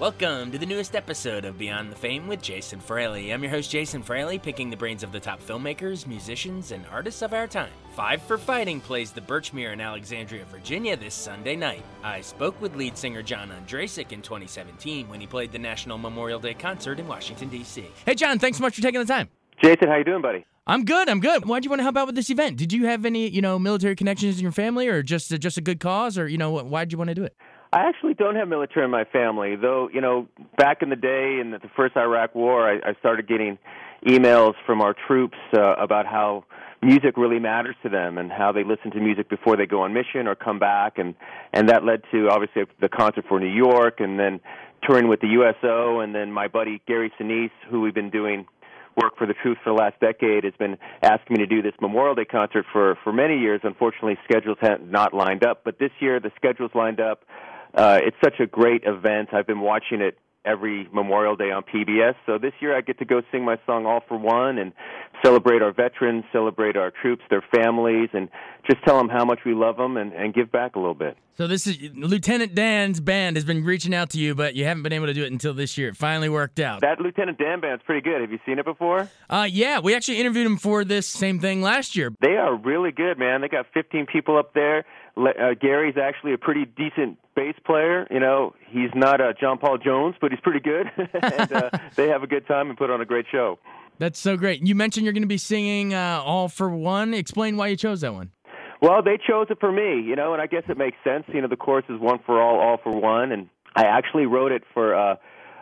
Welcome to the newest episode of Beyond the Fame with Jason Fraley. I'm your host, Jason Fraley, picking the brains of the top filmmakers, musicians, and artists of our time. Five for Fighting plays the Birchmere in Alexandria, Virginia this Sunday night. I spoke with lead singer John Ondrasik in 2017 when he played the National Memorial Day concert in Washington, D.C. Hey, John, thanks so much for taking the time. Jason, how you doing, buddy? I'm good. I'm good. Why'd you want to help out with this event? Did you have any, you know, military connections in your family, or just just a good cause, or you know, why'd you want to do it? I actually don't have military in my family, though. You know, back in the day in the first Iraq War, I, I started getting emails from our troops uh, about how music really matters to them and how they listen to music before they go on mission or come back, and and that led to obviously the concert for New York, and then touring with the USO, and then my buddy Gary Sinise, who we've been doing work for the troops for the last decade has been asking me to do this Memorial Day concert for for many years. Unfortunately, schedules have not lined up, but this year the schedules lined up uh, it's such a great event. I've been watching it every Memorial Day on PBS. So this year I get to go sing my song All for One and celebrate our veterans, celebrate our troops, their families, and just tell them how much we love them and, and give back a little bit. So this is Lieutenant Dan's band has been reaching out to you, but you haven't been able to do it until this year. It finally worked out. That Lieutenant Dan band's pretty good. Have you seen it before? Uh, yeah, we actually interviewed him for this same thing last year. They are really good, man. They got 15 people up there uh, Gary's actually a pretty decent bass player. You know, he's not uh, John Paul Jones, but he's pretty good, and uh, they have a good time and put on a great show. That's so great. You mentioned you're going to be singing uh, "All for One." Explain why you chose that one. Well, they chose it for me, you know, and I guess it makes sense. You know, the chorus is "One for All, All for One," and I actually wrote it for. Uh,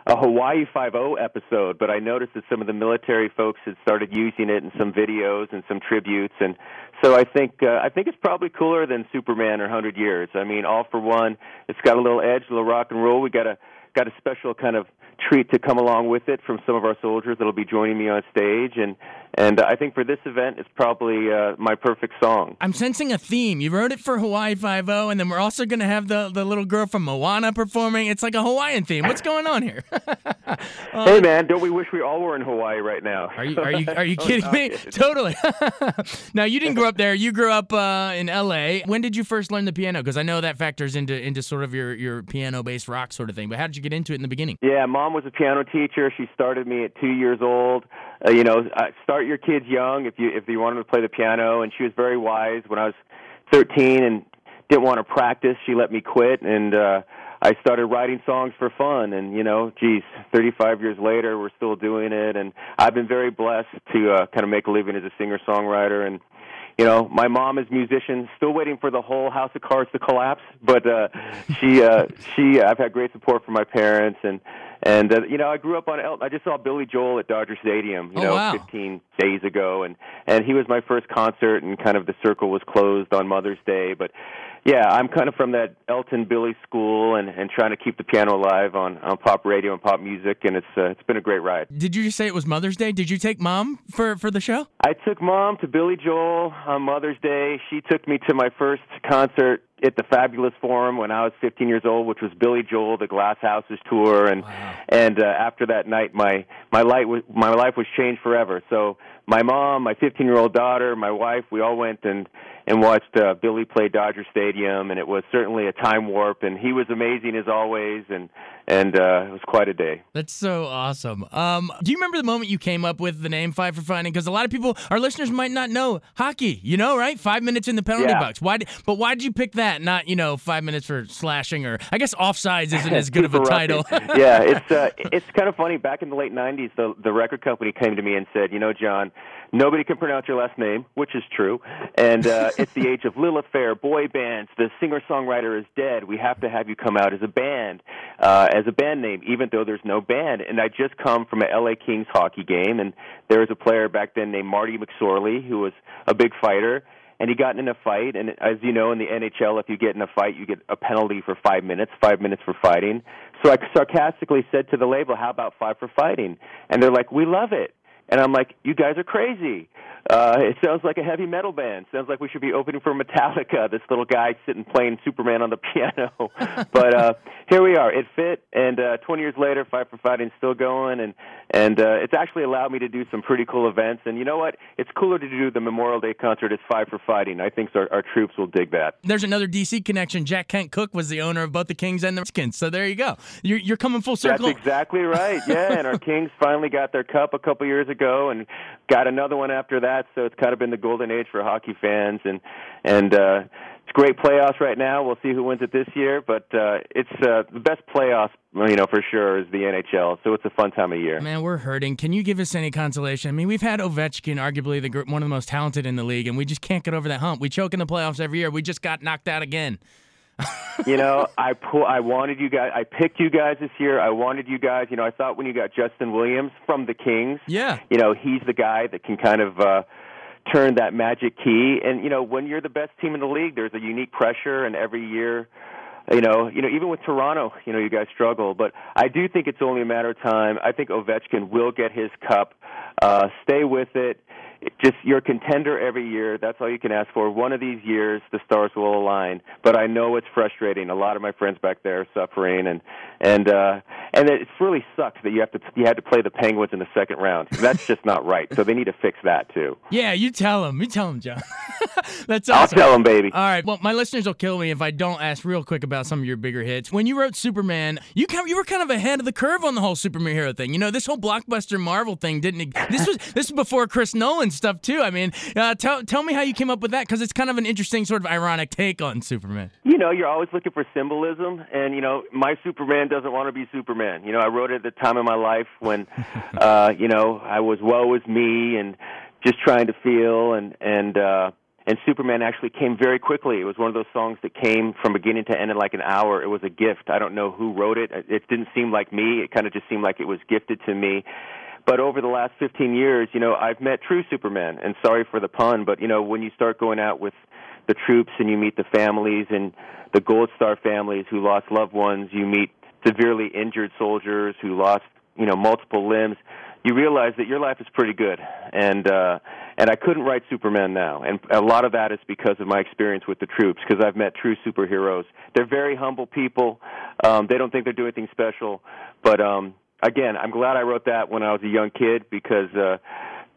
a Hawaii Five O episode, but I noticed that some of the military folks had started using it in some videos and some tributes, and so I think uh, I think it's probably cooler than Superman or Hundred Years. I mean, all for one, it's got a little edge, a little rock and roll. We got a got a special kind of treat to come along with it from some of our soldiers that'll be joining me on stage and and I think for this event it's probably uh, my perfect song. I'm sensing a theme. You wrote it for Hawaii Five O, and then we're also going to have the the little girl from Moana performing. It's like a Hawaiian theme. What's going on here? uh, hey man, don't we wish we all were in Hawaii right now? Are you are you are you kidding me? totally. now you didn't grow up there. You grew up uh, in L.A. When did you first learn the piano? Because I know that factors into into sort of your your piano based rock sort of thing. But how did you get into it in the beginning? Yeah, mom was a piano teacher. She started me at two years old. Uh, you know, uh, start your kids young if you if you want them to play the piano. And she was very wise. When I was 13 and didn't want to practice, she let me quit, and uh, I started writing songs for fun. And you know, geez, 35 years later, we're still doing it. And I've been very blessed to uh, kind of make a living as a singer songwriter and you know, my mom is musician, still waiting for the whole house of cards to collapse. But uh, she, uh, she, I've had great support from my parents, and and uh, you know, I grew up on. El- I just saw Billy Joel at Dodger Stadium, you oh, know, wow. 15 days ago, and and he was my first concert, and kind of the circle was closed on Mother's Day, but yeah, I'm kind of from that Elton Billy school and, and trying to keep the piano alive on, on pop radio and pop music, and it's uh, it's been a great ride. Did you just say it was Mother's Day? Did you take mom for for the show? I took mom to Billy Joel on Mother's Day. She took me to my first concert at the Fabulous Forum when I was 15 years old, which was Billy Joel, the Glass Houses tour, and wow. and uh, after that night, my my life was my life was changed forever. So my mom, my 15 year old daughter, my wife, we all went and and watched uh, Billy play Dodger Stadium, and it was certainly a time warp. And he was amazing as always, and and uh, it was quite a day. That's so awesome. Um, do you remember the moment you came up with the name Five for Fighting? Because a lot of people, our listeners, might not know hockey. You know, right? Five minutes in the penalty yeah. box. Why? But why did you pick that? Not you know five minutes for slashing or I guess offsides isn't as good of a title. yeah, it's uh, it's kind of funny. Back in the late '90s, the the record company came to me and said, you know, John nobody can pronounce your last name, which is true, and uh, it's the age of Lilith Fair, boy bands. The singer songwriter is dead. We have to have you come out as a band, uh, as a band name, even though there's no band. And I just come from a LA Kings hockey game, and there was a player back then named Marty McSorley who was a big fighter and he got in a fight. And as you know, in the NHL, if you get in a fight, you get a penalty for five minutes, five minutes for fighting. So I sarcastically said to the label, "How about five for fighting?" And they're like, "We love it." And I'm like, "You guys are crazy." Uh, it sounds like a heavy metal band. Sounds like we should be opening for Metallica. This little guy sitting playing Superman on the piano. but uh, here we are. It fit, and uh, 20 years later, Five for Fighting's still going, and and uh, it's actually allowed me to do some pretty cool events. And you know what? It's cooler to do the Memorial Day concert as Five for Fighting. I think our, our troops will dig that. There's another DC connection. Jack Kent Cooke was the owner of both the Kings and the Redskins. So there you go. You're, you're coming full circle. That's exactly right. Yeah, and our Kings finally got their cup a couple years ago, and got another one after that. So it's kind of been the golden age for hockey fans, and and uh, it's great playoffs right now. We'll see who wins it this year, but uh, it's uh, the best playoffs, you know, for sure is the NHL. So it's a fun time of year. Man, we're hurting. Can you give us any consolation? I mean, we've had Ovechkin, arguably the one of the most talented in the league, and we just can't get over that hump. We choke in the playoffs every year. We just got knocked out again. You know, I pull, I wanted you guys. I picked you guys this year. I wanted you guys. You know, I thought when you got Justin Williams from the Kings, yeah, you know, he's the guy that can kind of. uh turn that magic key. And you know, when you're the best team in the league, there's a unique pressure, and every year, you know, you know, even with Toronto, you know, you guys struggle. But I do think it's only a matter of time. I think Ovechkin will get his cup. Uh, stay with it just you're a contender every year. That's all you can ask for. One of these years, the stars will align. But I know it's frustrating. A lot of my friends back there are suffering, and and uh, and it really sucks that you have to you had to play the Penguins in the second round. That's just not right. So they need to fix that too. Yeah, you tell them. You tell them, John. That's awesome. I'll tell them, baby. All right. Well, my listeners will kill me if I don't ask real quick about some of your bigger hits. When you wrote Superman, you kind of, you were kind of ahead of the curve on the whole superhero thing. You know, this whole blockbuster Marvel thing didn't. This was this was before Chris Nolan stuff too. I mean, uh, tell tell me how you came up with that because it's kind of an interesting sort of ironic take on Superman. You know, you're always looking for symbolism, and you know, my Superman doesn't want to be Superman. You know, I wrote it at the time of my life when, uh, you know, I was woe is me and just trying to feel and and. uh and Superman actually came very quickly. It was one of those songs that came from beginning to end in like an hour. It was a gift. I don't know who wrote it. It didn't seem like me. It kind of just seemed like it was gifted to me. But over the last 15 years, you know, I've met true Superman. And sorry for the pun, but you know, when you start going out with the troops and you meet the families and the Gold Star families who lost loved ones, you meet severely injured soldiers who lost, you know, multiple limbs, you realize that your life is pretty good. And uh and I couldn't write Superman now. And a lot of that is because of my experience with the troops because I've met true superheroes. They're very humble people. Um they don't think they're doing anything special, but um again, I'm glad I wrote that when I was a young kid because uh,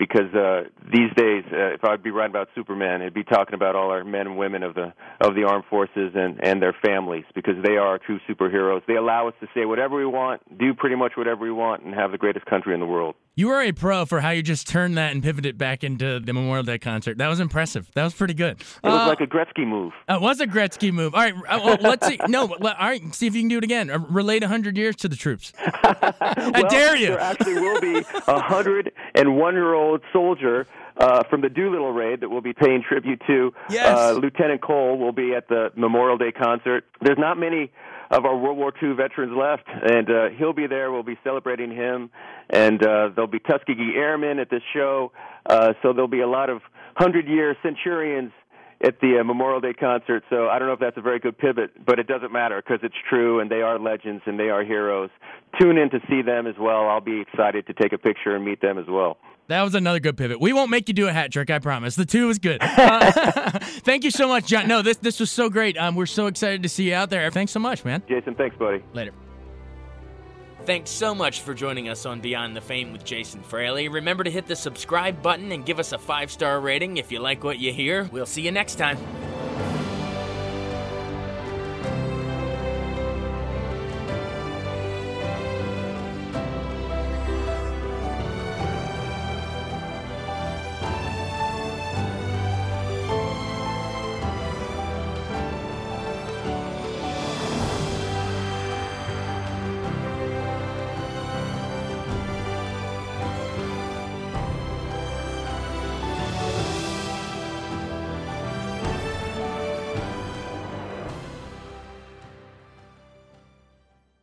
because uh, these days, uh, if I'd be writing about Superman, it'd be talking about all our men and women of the of the armed forces and and their families because they are true superheroes. They allow us to say whatever we want, do pretty much whatever we want, and have the greatest country in the world. You are a pro for how you just turned that and pivoted back into the Memorial Day concert. That was impressive. That was pretty good. It was uh, like a Gretzky move. It was a Gretzky move. All right, uh, well, let's see. No, all right, see if you can do it again. Uh, relate 100 years to the troops. I well, dare you. There actually will be a 101 year old soldier uh, from the Doolittle raid that we'll be paying tribute to. Yes. Uh, Lieutenant Cole will be at the Memorial Day concert. There's not many of our World War II veterans left, and uh, he'll be there. We'll be celebrating him, and uh, there'll be Tuskegee Airmen at this show. Uh, so there'll be a lot of hundred-year centurions at the uh, Memorial Day concert. So I don't know if that's a very good pivot, but it doesn't matter because it's true, and they are legends and they are heroes. Tune in to see them as well. I'll be excited to take a picture and meet them as well. That was another good pivot. We won't make you do a hat trick, I promise. The two was good. Uh, thank you so much, John. No, this this was so great. Um, we're so excited to see you out there. Thanks so much, man. Jason, thanks, buddy. Later. Thanks so much for joining us on Beyond the Fame with Jason Fraley. Remember to hit the subscribe button and give us a five star rating if you like what you hear. We'll see you next time.